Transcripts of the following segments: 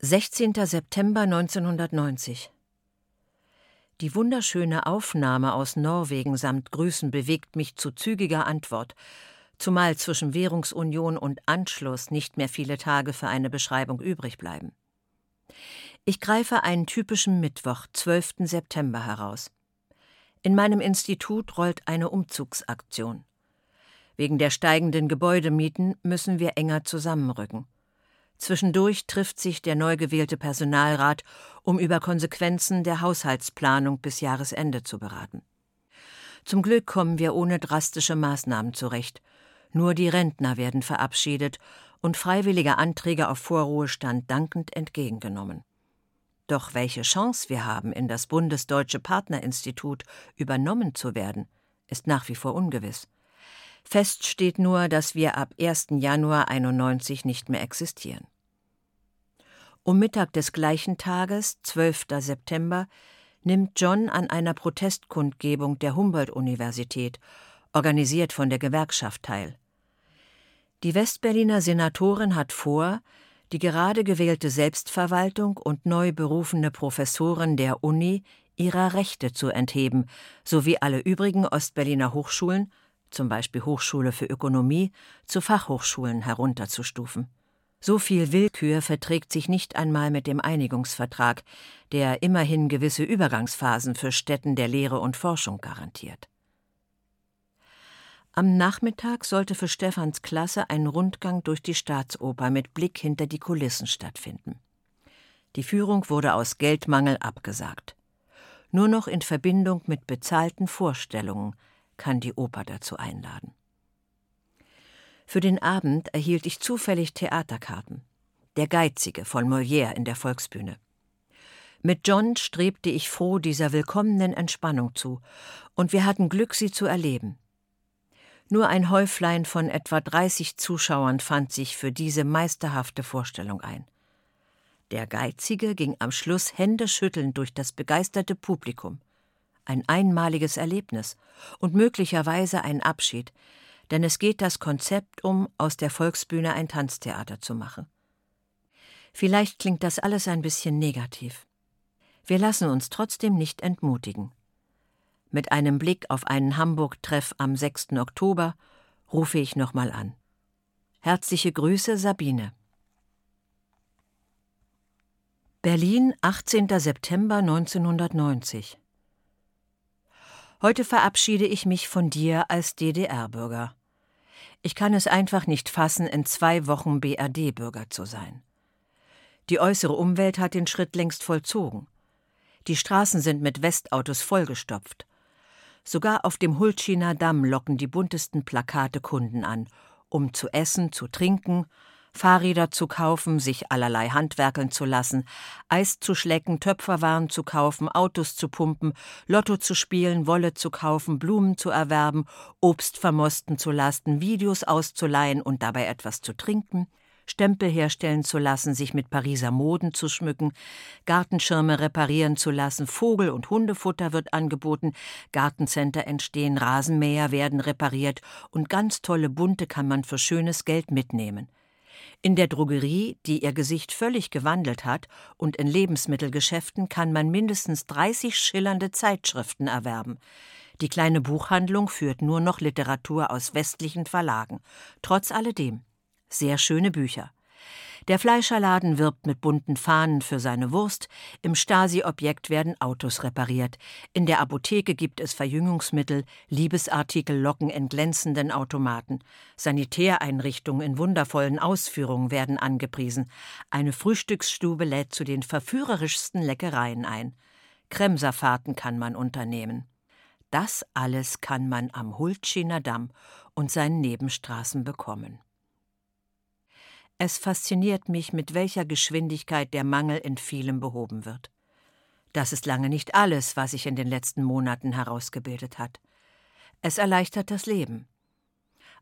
16. September 1990 Die wunderschöne Aufnahme aus Norwegen samt Grüßen bewegt mich zu zügiger Antwort, zumal zwischen Währungsunion und Anschluss nicht mehr viele Tage für eine Beschreibung übrig bleiben. Ich greife einen typischen Mittwoch, 12. September heraus. In meinem Institut rollt eine Umzugsaktion. Wegen der steigenden Gebäudemieten müssen wir enger zusammenrücken. Zwischendurch trifft sich der neu gewählte Personalrat, um über Konsequenzen der Haushaltsplanung bis Jahresende zu beraten. Zum Glück kommen wir ohne drastische Maßnahmen zurecht. Nur die Rentner werden verabschiedet und freiwillige Anträge auf Vorruhestand dankend entgegengenommen. Doch welche Chance wir haben, in das Bundesdeutsche Partnerinstitut übernommen zu werden, ist nach wie vor ungewiss. Fest steht nur, dass wir ab 1. Januar 91 nicht mehr existieren. Um Mittag des gleichen Tages, 12. September, nimmt John an einer Protestkundgebung der Humboldt-Universität, organisiert von der Gewerkschaft, teil. Die Westberliner Senatorin hat vor, die gerade gewählte Selbstverwaltung und neu berufene Professoren der Uni ihrer Rechte zu entheben, sowie alle übrigen Ostberliner Hochschulen zum Beispiel Hochschule für Ökonomie, zu Fachhochschulen herunterzustufen. So viel Willkür verträgt sich nicht einmal mit dem Einigungsvertrag, der immerhin gewisse Übergangsphasen für Stätten der Lehre und Forschung garantiert. Am Nachmittag sollte für Stephans Klasse ein Rundgang durch die Staatsoper mit Blick hinter die Kulissen stattfinden. Die Führung wurde aus Geldmangel abgesagt. Nur noch in Verbindung mit bezahlten Vorstellungen kann die Oper dazu einladen. Für den Abend erhielt ich zufällig Theaterkarten. Der Geizige von Molière in der Volksbühne. Mit John strebte ich froh dieser willkommenen Entspannung zu, und wir hatten Glück, sie zu erleben. Nur ein Häuflein von etwa 30 Zuschauern fand sich für diese meisterhafte Vorstellung ein. Der Geizige ging am Schluss händeschüttelnd durch das begeisterte Publikum ein einmaliges Erlebnis und möglicherweise ein Abschied, denn es geht das Konzept um, aus der Volksbühne ein Tanztheater zu machen. Vielleicht klingt das alles ein bisschen negativ. Wir lassen uns trotzdem nicht entmutigen. Mit einem Blick auf einen Hamburg-Treff am 6. Oktober rufe ich nochmal an. Herzliche Grüße, Sabine. Berlin, 18. September 1990 Heute verabschiede ich mich von dir als DDR-Bürger. Ich kann es einfach nicht fassen, in zwei Wochen BRD-Bürger zu sein. Die äußere Umwelt hat den Schritt längst vollzogen. Die Straßen sind mit Westautos vollgestopft. Sogar auf dem Hultschiner Damm locken die buntesten Plakate Kunden an, um zu essen, zu trinken, Fahrräder zu kaufen, sich allerlei handwerkeln zu lassen, Eis zu schlecken, Töpferwaren zu kaufen, Autos zu pumpen, Lotto zu spielen, Wolle zu kaufen, Blumen zu erwerben, Obst vermosten zu lassen, Videos auszuleihen und dabei etwas zu trinken, Stempel herstellen zu lassen, sich mit Pariser Moden zu schmücken, Gartenschirme reparieren zu lassen, Vogel- und Hundefutter wird angeboten, Gartencenter entstehen, Rasenmäher werden repariert und ganz tolle Bunte kann man für schönes Geld mitnehmen. In der Drogerie, die ihr Gesicht völlig gewandelt hat, und in Lebensmittelgeschäften kann man mindestens 30 schillernde Zeitschriften erwerben. Die kleine Buchhandlung führt nur noch Literatur aus westlichen Verlagen. Trotz alledem sehr schöne Bücher. Der Fleischerladen wirbt mit bunten Fahnen für seine Wurst, im Stasi-Objekt werden Autos repariert, in der Apotheke gibt es Verjüngungsmittel, Liebesartikel locken in glänzenden Automaten, Sanitäreinrichtungen in wundervollen Ausführungen werden angepriesen, eine Frühstücksstube lädt zu den verführerischsten Leckereien ein. Kremserfahrten kann man unternehmen. Das alles kann man am Hultschiner Damm und seinen Nebenstraßen bekommen. Es fasziniert mich, mit welcher Geschwindigkeit der Mangel in vielem behoben wird. Das ist lange nicht alles, was sich in den letzten Monaten herausgebildet hat. Es erleichtert das Leben.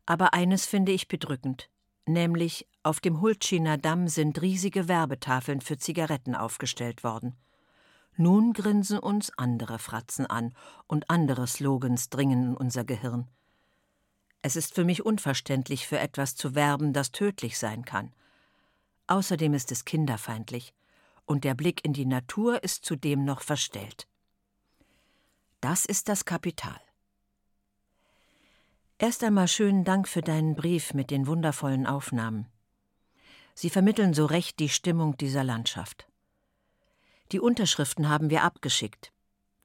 Aber eines finde ich bedrückend, nämlich auf dem Hultschiner Damm sind riesige Werbetafeln für Zigaretten aufgestellt worden. Nun grinsen uns andere Fratzen an und andere Slogans dringen in unser Gehirn. Es ist für mich unverständlich, für etwas zu werben, das tödlich sein kann. Außerdem ist es kinderfeindlich und der Blick in die Natur ist zudem noch verstellt. Das ist das Kapital. Erst einmal schönen Dank für deinen Brief mit den wundervollen Aufnahmen. Sie vermitteln so recht die Stimmung dieser Landschaft. Die Unterschriften haben wir abgeschickt.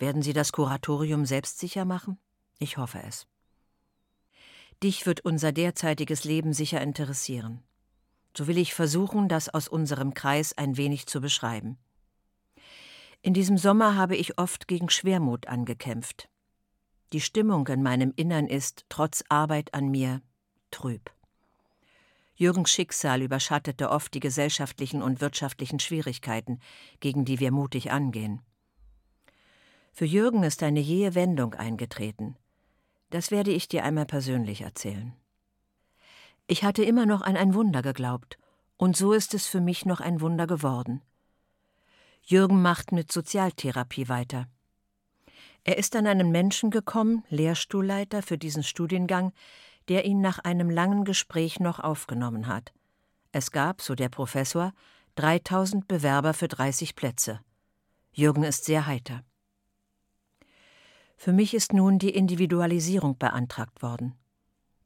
Werden Sie das Kuratorium selbstsicher machen? Ich hoffe es. Dich wird unser derzeitiges Leben sicher interessieren. So will ich versuchen, das aus unserem Kreis ein wenig zu beschreiben. In diesem Sommer habe ich oft gegen Schwermut angekämpft. Die Stimmung in meinem Innern ist, trotz Arbeit an mir, trüb. Jürgens Schicksal überschattete oft die gesellschaftlichen und wirtschaftlichen Schwierigkeiten, gegen die wir mutig angehen. Für Jürgen ist eine jähe Wendung eingetreten. Das werde ich dir einmal persönlich erzählen. Ich hatte immer noch an ein Wunder geglaubt, und so ist es für mich noch ein Wunder geworden. Jürgen macht mit Sozialtherapie weiter. Er ist an einen Menschen gekommen, Lehrstuhlleiter für diesen Studiengang, der ihn nach einem langen Gespräch noch aufgenommen hat. Es gab, so der Professor, 3000 Bewerber für 30 Plätze. Jürgen ist sehr heiter. Für mich ist nun die Individualisierung beantragt worden.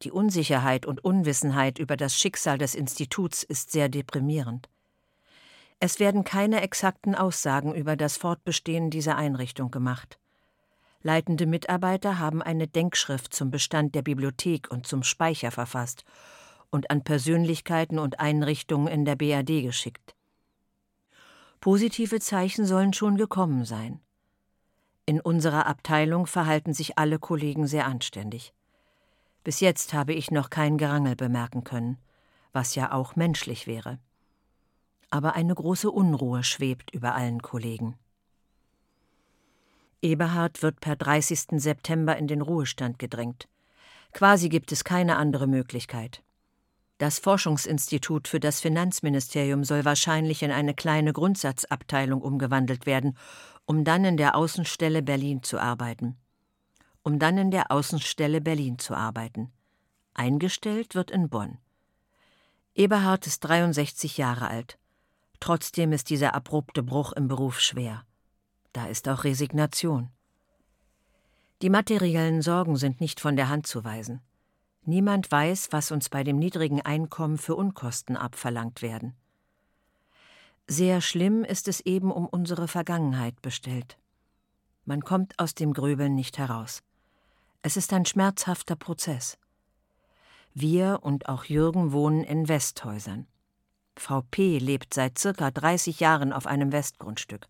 Die Unsicherheit und Unwissenheit über das Schicksal des Instituts ist sehr deprimierend. Es werden keine exakten Aussagen über das Fortbestehen dieser Einrichtung gemacht. Leitende Mitarbeiter haben eine Denkschrift zum Bestand der Bibliothek und zum Speicher verfasst und an Persönlichkeiten und Einrichtungen in der BRD geschickt. Positive Zeichen sollen schon gekommen sein. In unserer Abteilung verhalten sich alle Kollegen sehr anständig. Bis jetzt habe ich noch kein Gerangel bemerken können, was ja auch menschlich wäre. Aber eine große Unruhe schwebt über allen Kollegen. Eberhard wird per 30. September in den Ruhestand gedrängt. Quasi gibt es keine andere Möglichkeit. Das Forschungsinstitut für das Finanzministerium soll wahrscheinlich in eine kleine Grundsatzabteilung umgewandelt werden, um dann in der Außenstelle Berlin zu arbeiten. Um dann in der Außenstelle Berlin zu arbeiten. Eingestellt wird in Bonn. Eberhard ist 63 Jahre alt. Trotzdem ist dieser abrupte Bruch im Beruf schwer. Da ist auch Resignation. Die materiellen Sorgen sind nicht von der Hand zu weisen. Niemand weiß, was uns bei dem niedrigen Einkommen für Unkosten abverlangt werden. Sehr schlimm ist es eben um unsere Vergangenheit bestellt. Man kommt aus dem Grübeln nicht heraus. Es ist ein schmerzhafter Prozess. Wir und auch Jürgen wohnen in Westhäusern. Frau P. lebt seit circa 30 Jahren auf einem Westgrundstück.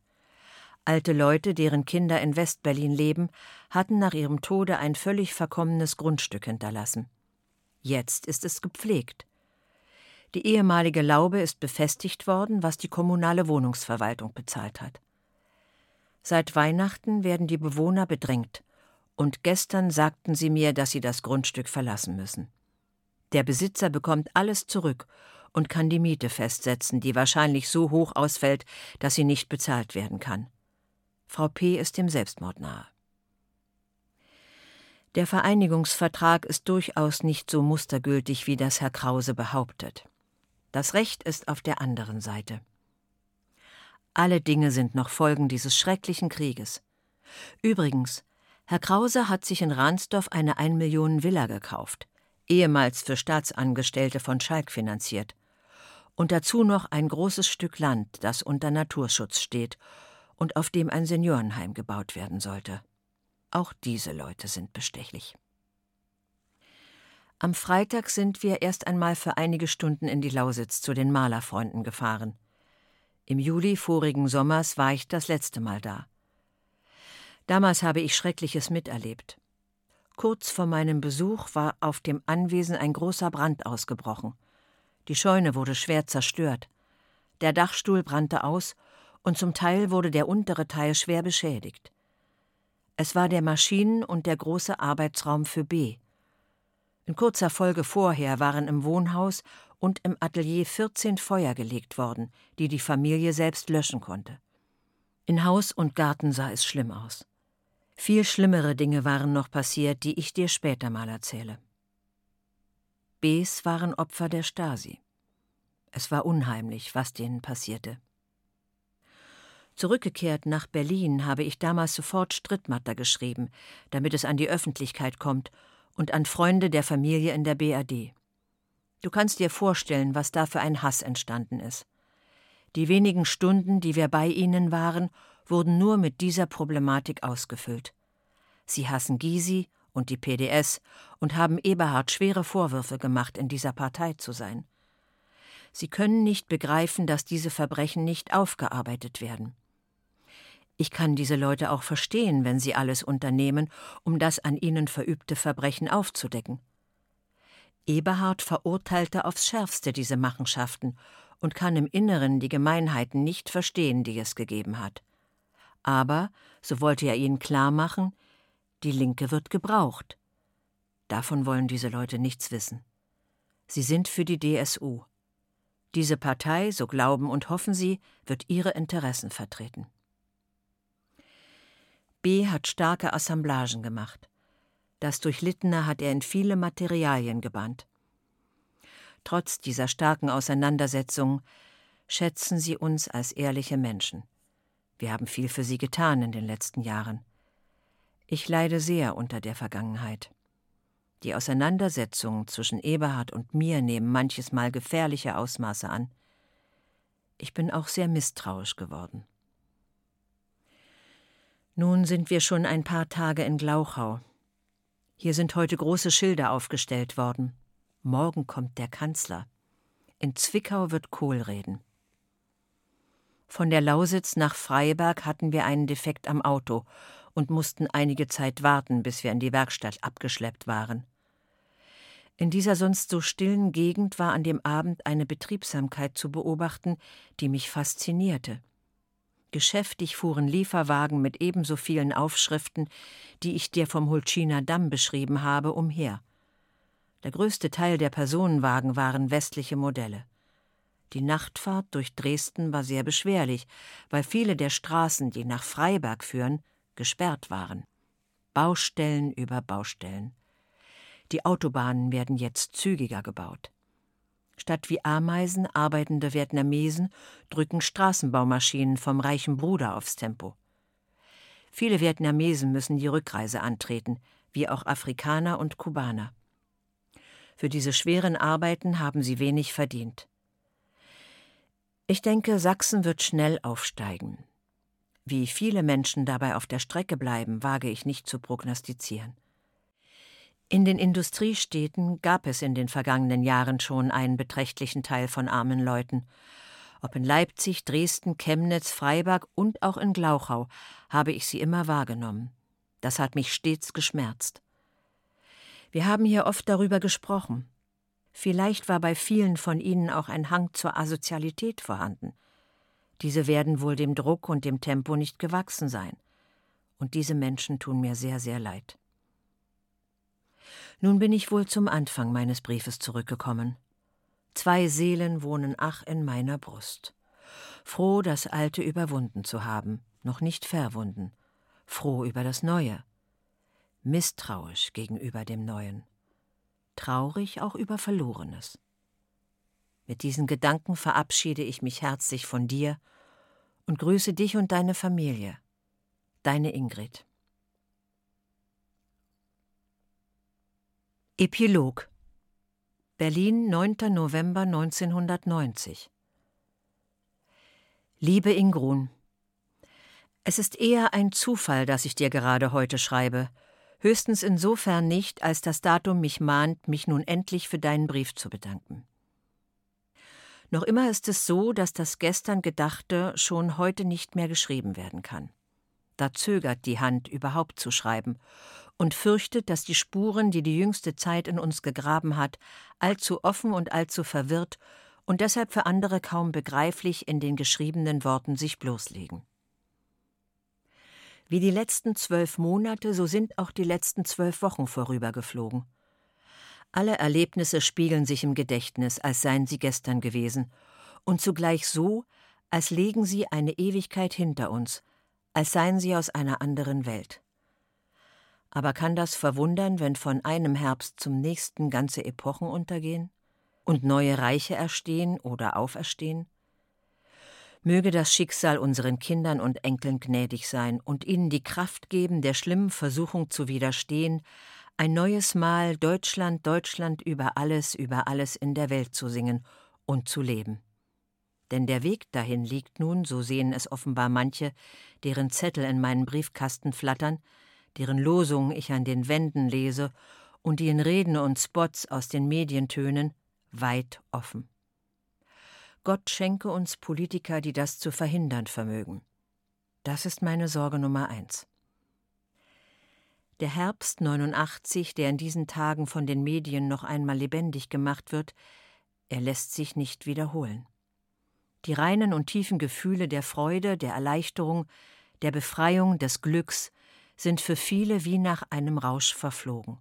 Alte Leute, deren Kinder in Westberlin leben, hatten nach ihrem Tode ein völlig verkommenes Grundstück hinterlassen. Jetzt ist es gepflegt. Die ehemalige Laube ist befestigt worden, was die kommunale Wohnungsverwaltung bezahlt hat. Seit Weihnachten werden die Bewohner bedrängt, und gestern sagten sie mir, dass sie das Grundstück verlassen müssen. Der Besitzer bekommt alles zurück und kann die Miete festsetzen, die wahrscheinlich so hoch ausfällt, dass sie nicht bezahlt werden kann. Frau P. ist dem Selbstmord nahe. Der Vereinigungsvertrag ist durchaus nicht so mustergültig, wie das Herr Krause behauptet. Das Recht ist auf der anderen Seite. Alle Dinge sind noch Folgen dieses schrecklichen Krieges. Übrigens, Herr Krause hat sich in Ransdorf eine Einmillionen Villa gekauft, ehemals für Staatsangestellte von Schalk finanziert. Und dazu noch ein großes Stück Land, das unter Naturschutz steht und auf dem ein Seniorenheim gebaut werden sollte. Auch diese Leute sind bestechlich. Am Freitag sind wir erst einmal für einige Stunden in die Lausitz zu den Malerfreunden gefahren. Im Juli vorigen Sommers war ich das letzte Mal da. Damals habe ich Schreckliches miterlebt. Kurz vor meinem Besuch war auf dem Anwesen ein großer Brand ausgebrochen. Die Scheune wurde schwer zerstört. Der Dachstuhl brannte aus und zum Teil wurde der untere Teil schwer beschädigt. Es war der Maschinen- und der große Arbeitsraum für B. In kurzer Folge vorher waren im Wohnhaus und im Atelier 14 Feuer gelegt worden, die die Familie selbst löschen konnte. In Haus und Garten sah es schlimm aus. Viel schlimmere Dinge waren noch passiert, die ich dir später mal erzähle. Bs waren Opfer der Stasi. Es war unheimlich, was denen passierte. Zurückgekehrt nach Berlin habe ich damals sofort Strittmatter geschrieben, damit es an die Öffentlichkeit kommt und an Freunde der Familie in der BRD. Du kannst dir vorstellen, was da für ein Hass entstanden ist. Die wenigen Stunden, die wir bei ihnen waren, wurden nur mit dieser Problematik ausgefüllt. Sie hassen Gysi und die PDS und haben Eberhard schwere Vorwürfe gemacht, in dieser Partei zu sein. Sie können nicht begreifen, dass diese Verbrechen nicht aufgearbeitet werden. Ich kann diese Leute auch verstehen, wenn sie alles unternehmen, um das an ihnen verübte Verbrechen aufzudecken. Eberhard verurteilte aufs schärfste diese Machenschaften und kann im Inneren die Gemeinheiten nicht verstehen, die es gegeben hat. Aber, so wollte er ihnen klar machen, die Linke wird gebraucht. Davon wollen diese Leute nichts wissen. Sie sind für die DSU. Diese Partei, so glauben und hoffen sie, wird ihre Interessen vertreten. Hat starke Assemblagen gemacht. Das Durchlittene hat er in viele Materialien gebannt. Trotz dieser starken Auseinandersetzung schätzen sie uns als ehrliche Menschen. Wir haben viel für sie getan in den letzten Jahren. Ich leide sehr unter der Vergangenheit. Die Auseinandersetzungen zwischen Eberhard und mir nehmen manches Mal gefährliche Ausmaße an. Ich bin auch sehr misstrauisch geworden. Nun sind wir schon ein paar Tage in Glauchau. Hier sind heute große Schilder aufgestellt worden. Morgen kommt der Kanzler. In Zwickau wird Kohl reden. Von der Lausitz nach Freiberg hatten wir einen Defekt am Auto und mussten einige Zeit warten, bis wir in die Werkstatt abgeschleppt waren. In dieser sonst so stillen Gegend war an dem Abend eine Betriebsamkeit zu beobachten, die mich faszinierte. Geschäftig fuhren Lieferwagen mit ebenso vielen Aufschriften, die ich dir vom Hultschiner Damm beschrieben habe, umher. Der größte Teil der Personenwagen waren westliche Modelle. Die Nachtfahrt durch Dresden war sehr beschwerlich, weil viele der Straßen, die nach Freiberg führen, gesperrt waren. Baustellen über Baustellen. Die Autobahnen werden jetzt zügiger gebaut. Statt wie Ameisen arbeitende Vietnamesen drücken Straßenbaumaschinen vom reichen Bruder aufs Tempo. Viele Vietnamesen müssen die Rückreise antreten, wie auch Afrikaner und Kubaner. Für diese schweren Arbeiten haben sie wenig verdient. Ich denke, Sachsen wird schnell aufsteigen. Wie viele Menschen dabei auf der Strecke bleiben, wage ich nicht zu prognostizieren. In den Industriestädten gab es in den vergangenen Jahren schon einen beträchtlichen Teil von armen Leuten. Ob in Leipzig, Dresden, Chemnitz, Freiberg und auch in Glauchau habe ich sie immer wahrgenommen. Das hat mich stets geschmerzt. Wir haben hier oft darüber gesprochen. Vielleicht war bei vielen von ihnen auch ein Hang zur Asozialität vorhanden. Diese werden wohl dem Druck und dem Tempo nicht gewachsen sein. Und diese Menschen tun mir sehr, sehr leid. Nun bin ich wohl zum Anfang meines Briefes zurückgekommen. Zwei Seelen wohnen ach in meiner Brust. Froh, das Alte überwunden zu haben, noch nicht verwunden. Froh über das Neue misstrauisch gegenüber dem Neuen, traurig auch über Verlorenes. Mit diesen Gedanken verabschiede ich mich herzlich von dir und grüße dich und deine Familie, deine Ingrid. Epilog Berlin, 9. November 1990 Liebe Ingrun, es ist eher ein Zufall, dass ich dir gerade heute schreibe, höchstens insofern nicht, als das Datum mich mahnt, mich nun endlich für deinen Brief zu bedanken. Noch immer ist es so, dass das gestern Gedachte schon heute nicht mehr geschrieben werden kann. Da zögert die Hand überhaupt zu schreiben und fürchtet, dass die Spuren, die die jüngste Zeit in uns gegraben hat, allzu offen und allzu verwirrt und deshalb für andere kaum begreiflich in den geschriebenen Worten sich bloßlegen. Wie die letzten zwölf Monate, so sind auch die letzten zwölf Wochen vorübergeflogen. Alle Erlebnisse spiegeln sich im Gedächtnis, als seien sie gestern gewesen, und zugleich so, als legen sie eine Ewigkeit hinter uns, als seien sie aus einer anderen Welt. Aber kann das verwundern, wenn von einem Herbst zum nächsten ganze Epochen untergehen und neue Reiche erstehen oder auferstehen? Möge das Schicksal unseren Kindern und Enkeln gnädig sein und ihnen die Kraft geben, der schlimmen Versuchung zu widerstehen, ein neues Mal Deutschland, Deutschland über alles, über alles in der Welt zu singen und zu leben. Denn der Weg dahin liegt nun, so sehen es offenbar manche, deren Zettel in meinen Briefkasten flattern, deren Losungen ich an den Wänden lese und die in Reden und Spots aus den Medien tönen, weit offen. Gott schenke uns Politiker, die das zu verhindern vermögen. Das ist meine Sorge Nummer eins. Der Herbst 89, der in diesen Tagen von den Medien noch einmal lebendig gemacht wird, er lässt sich nicht wiederholen. Die reinen und tiefen Gefühle der Freude, der Erleichterung, der Befreiung, des Glücks sind für viele wie nach einem Rausch verflogen.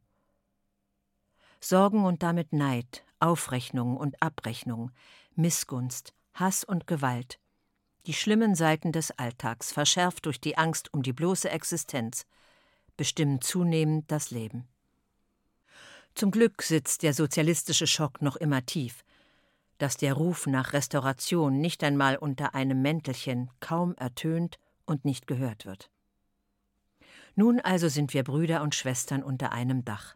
Sorgen und damit Neid, Aufrechnung und Abrechnung, Missgunst, Hass und Gewalt, die schlimmen Seiten des Alltags, verschärft durch die Angst um die bloße Existenz, bestimmen zunehmend das Leben. Zum Glück sitzt der sozialistische Schock noch immer tief, dass der Ruf nach Restauration nicht einmal unter einem Mäntelchen kaum ertönt und nicht gehört wird. Nun also sind wir Brüder und Schwestern unter einem Dach.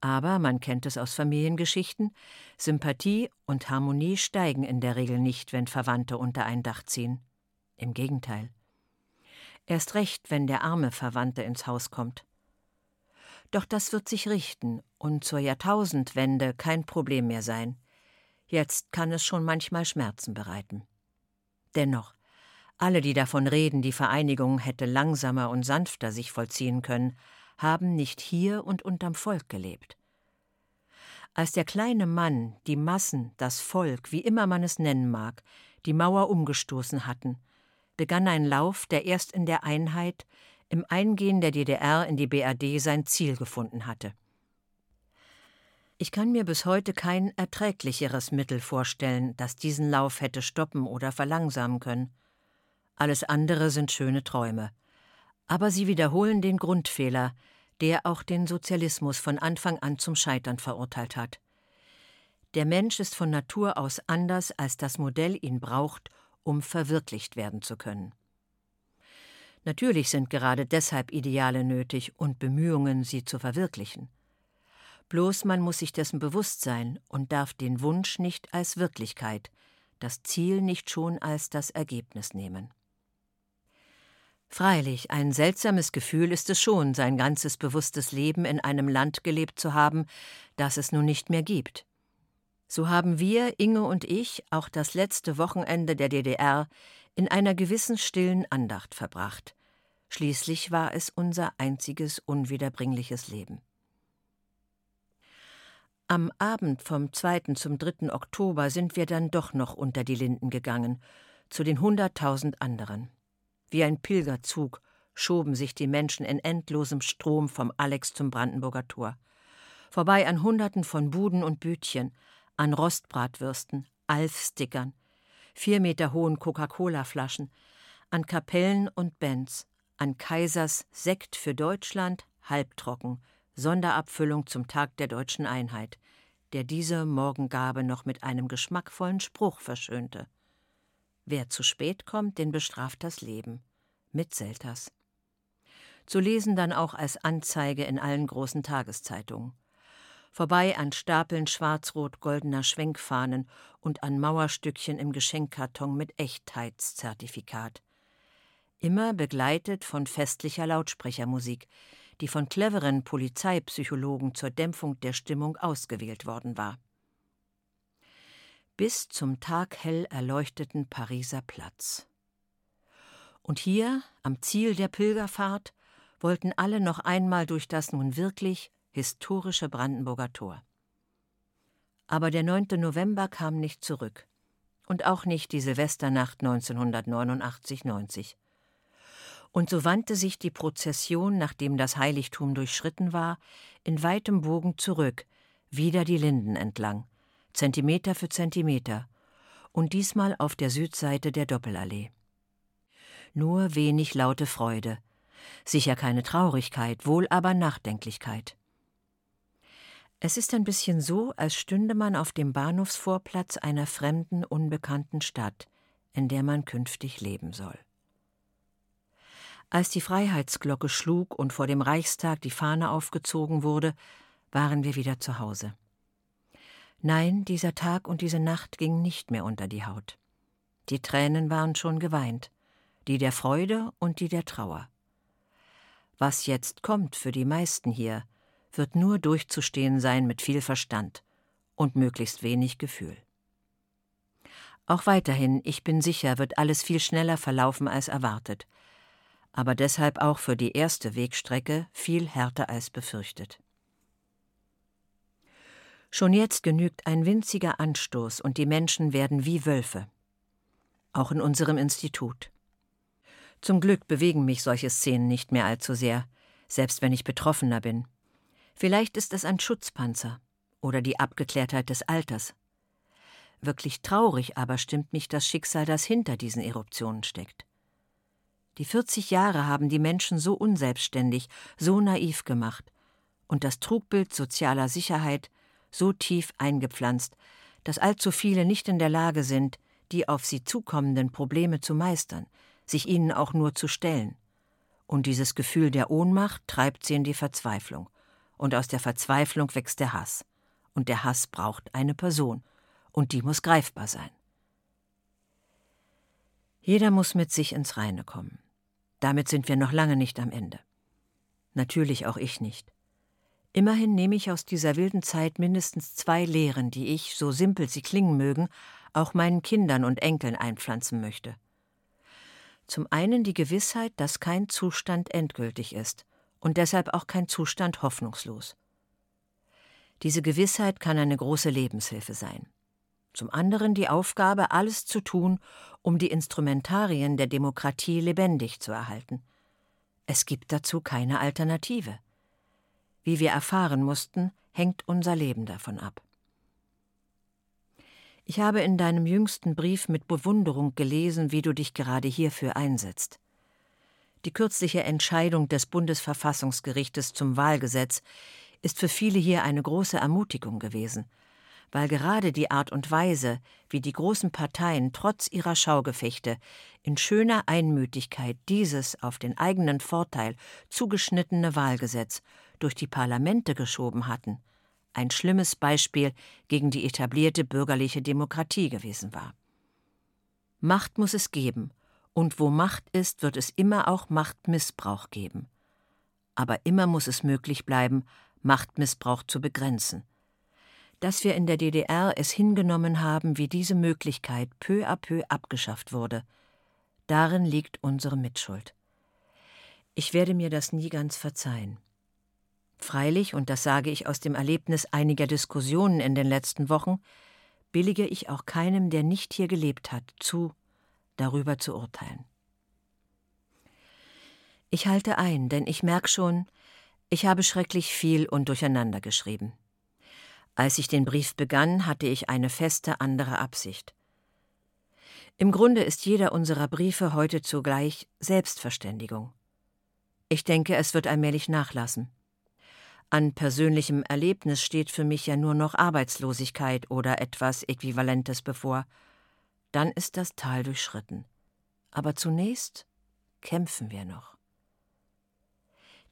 Aber, man kennt es aus Familiengeschichten, Sympathie und Harmonie steigen in der Regel nicht, wenn Verwandte unter ein Dach ziehen. Im Gegenteil. Erst recht, wenn der arme Verwandte ins Haus kommt. Doch das wird sich richten und zur Jahrtausendwende kein Problem mehr sein. Jetzt kann es schon manchmal Schmerzen bereiten. Dennoch, alle, die davon reden, die Vereinigung hätte langsamer und sanfter sich vollziehen können, haben nicht hier und unterm Volk gelebt. Als der kleine Mann, die Massen, das Volk, wie immer man es nennen mag, die Mauer umgestoßen hatten, begann ein Lauf, der erst in der Einheit, im Eingehen der DDR in die BRD sein Ziel gefunden hatte. Ich kann mir bis heute kein erträglicheres Mittel vorstellen, das diesen Lauf hätte stoppen oder verlangsamen können. Alles andere sind schöne Träume. Aber sie wiederholen den Grundfehler, der auch den Sozialismus von Anfang an zum Scheitern verurteilt hat. Der Mensch ist von Natur aus anders, als das Modell ihn braucht, um verwirklicht werden zu können. Natürlich sind gerade deshalb Ideale nötig und Bemühungen, sie zu verwirklichen. Bloß man muss sich dessen bewusst sein und darf den Wunsch nicht als Wirklichkeit, das Ziel nicht schon als das Ergebnis nehmen. Freilich, ein seltsames Gefühl ist es schon, sein ganzes bewusstes Leben in einem Land gelebt zu haben, das es nun nicht mehr gibt. So haben wir, Inge und ich, auch das letzte Wochenende der DDR in einer gewissen stillen Andacht verbracht. Schließlich war es unser einziges unwiederbringliches Leben. Am Abend vom 2. zum 3. Oktober sind wir dann doch noch unter die Linden gegangen, zu den hunderttausend anderen. Wie ein Pilgerzug schoben sich die Menschen in endlosem Strom vom Alex zum Brandenburger Tor. Vorbei an Hunderten von Buden und Bütchen, an Rostbratwürsten, Alf-Stickern, vier Meter hohen Coca-Cola-Flaschen, an Kapellen und Bands, an Kaisers Sekt für Deutschland, halbtrocken, Sonderabfüllung zum Tag der deutschen Einheit, der diese Morgengabe noch mit einem geschmackvollen Spruch verschönte. Wer zu spät kommt, den bestraft das Leben. Mit Selters. Zu lesen dann auch als Anzeige in allen großen Tageszeitungen. Vorbei an Stapeln schwarz-rot-goldener Schwenkfahnen und an Mauerstückchen im Geschenkkarton mit Echtheitszertifikat. Immer begleitet von festlicher Lautsprechermusik, die von cleveren Polizeipsychologen zur Dämpfung der Stimmung ausgewählt worden war. Bis zum taghell erleuchteten Pariser Platz. Und hier, am Ziel der Pilgerfahrt, wollten alle noch einmal durch das nun wirklich historische Brandenburger Tor. Aber der 9. November kam nicht zurück. Und auch nicht die Silvesternacht 1989-90. Und so wandte sich die Prozession, nachdem das Heiligtum durchschritten war, in weitem Bogen zurück, wieder die Linden entlang, Zentimeter für Zentimeter, und diesmal auf der Südseite der Doppelallee. Nur wenig laute Freude, sicher keine Traurigkeit, wohl aber Nachdenklichkeit. Es ist ein bisschen so, als stünde man auf dem Bahnhofsvorplatz einer fremden, unbekannten Stadt, in der man künftig leben soll. Als die Freiheitsglocke schlug und vor dem Reichstag die Fahne aufgezogen wurde, waren wir wieder zu Hause. Nein, dieser Tag und diese Nacht gingen nicht mehr unter die Haut. Die Tränen waren schon geweint, die der Freude und die der Trauer. Was jetzt kommt für die meisten hier, wird nur durchzustehen sein mit viel Verstand und möglichst wenig Gefühl. Auch weiterhin, ich bin sicher, wird alles viel schneller verlaufen als erwartet, aber deshalb auch für die erste Wegstrecke viel härter als befürchtet. Schon jetzt genügt ein winziger Anstoß und die Menschen werden wie Wölfe. Auch in unserem Institut. Zum Glück bewegen mich solche Szenen nicht mehr allzu sehr, selbst wenn ich betroffener bin. Vielleicht ist es ein Schutzpanzer oder die Abgeklärtheit des Alters. Wirklich traurig aber stimmt mich das Schicksal, das hinter diesen Eruptionen steckt. Die 40 Jahre haben die Menschen so unselbstständig, so naiv gemacht und das Trugbild sozialer Sicherheit so tief eingepflanzt, dass allzu viele nicht in der Lage sind, die auf sie zukommenden Probleme zu meistern, sich ihnen auch nur zu stellen. Und dieses Gefühl der Ohnmacht treibt sie in die Verzweiflung. Und aus der Verzweiflung wächst der Hass. Und der Hass braucht eine Person. Und die muss greifbar sein. Jeder muss mit sich ins Reine kommen. Damit sind wir noch lange nicht am Ende. Natürlich auch ich nicht. Immerhin nehme ich aus dieser wilden Zeit mindestens zwei Lehren, die ich, so simpel sie klingen mögen, auch meinen Kindern und Enkeln einpflanzen möchte. Zum einen die Gewissheit, dass kein Zustand endgültig ist und deshalb auch kein Zustand hoffnungslos. Diese Gewissheit kann eine große Lebenshilfe sein. Zum anderen die Aufgabe, alles zu tun, um die Instrumentarien der Demokratie lebendig zu erhalten. Es gibt dazu keine Alternative. Wie wir erfahren mussten, hängt unser Leben davon ab. Ich habe in deinem jüngsten Brief mit Bewunderung gelesen, wie du dich gerade hierfür einsetzt. Die kürzliche Entscheidung des Bundesverfassungsgerichtes zum Wahlgesetz ist für viele hier eine große Ermutigung gewesen, weil gerade die Art und Weise, wie die großen Parteien trotz ihrer Schaugefechte in schöner Einmütigkeit dieses auf den eigenen Vorteil zugeschnittene Wahlgesetz durch die Parlamente geschoben hatten, ein schlimmes Beispiel gegen die etablierte bürgerliche Demokratie gewesen war. Macht muss es geben, und wo Macht ist, wird es immer auch Machtmissbrauch geben. Aber immer muss es möglich bleiben, Machtmissbrauch zu begrenzen. Dass wir in der DDR es hingenommen haben, wie diese Möglichkeit peu à peu abgeschafft wurde, darin liegt unsere Mitschuld. Ich werde mir das nie ganz verzeihen. Freilich, und das sage ich aus dem Erlebnis einiger Diskussionen in den letzten Wochen, billige ich auch keinem, der nicht hier gelebt hat, zu, darüber zu urteilen. Ich halte ein, denn ich merke schon, ich habe schrecklich viel und durcheinander geschrieben. Als ich den Brief begann, hatte ich eine feste andere Absicht. Im Grunde ist jeder unserer Briefe heute zugleich Selbstverständigung. Ich denke, es wird allmählich nachlassen. An persönlichem Erlebnis steht für mich ja nur noch Arbeitslosigkeit oder etwas Äquivalentes bevor. Dann ist das Tal durchschritten. Aber zunächst kämpfen wir noch.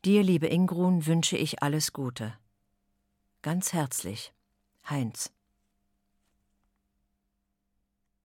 Dir, liebe Ingrun, wünsche ich alles Gute. Ganz herzlich, Heinz.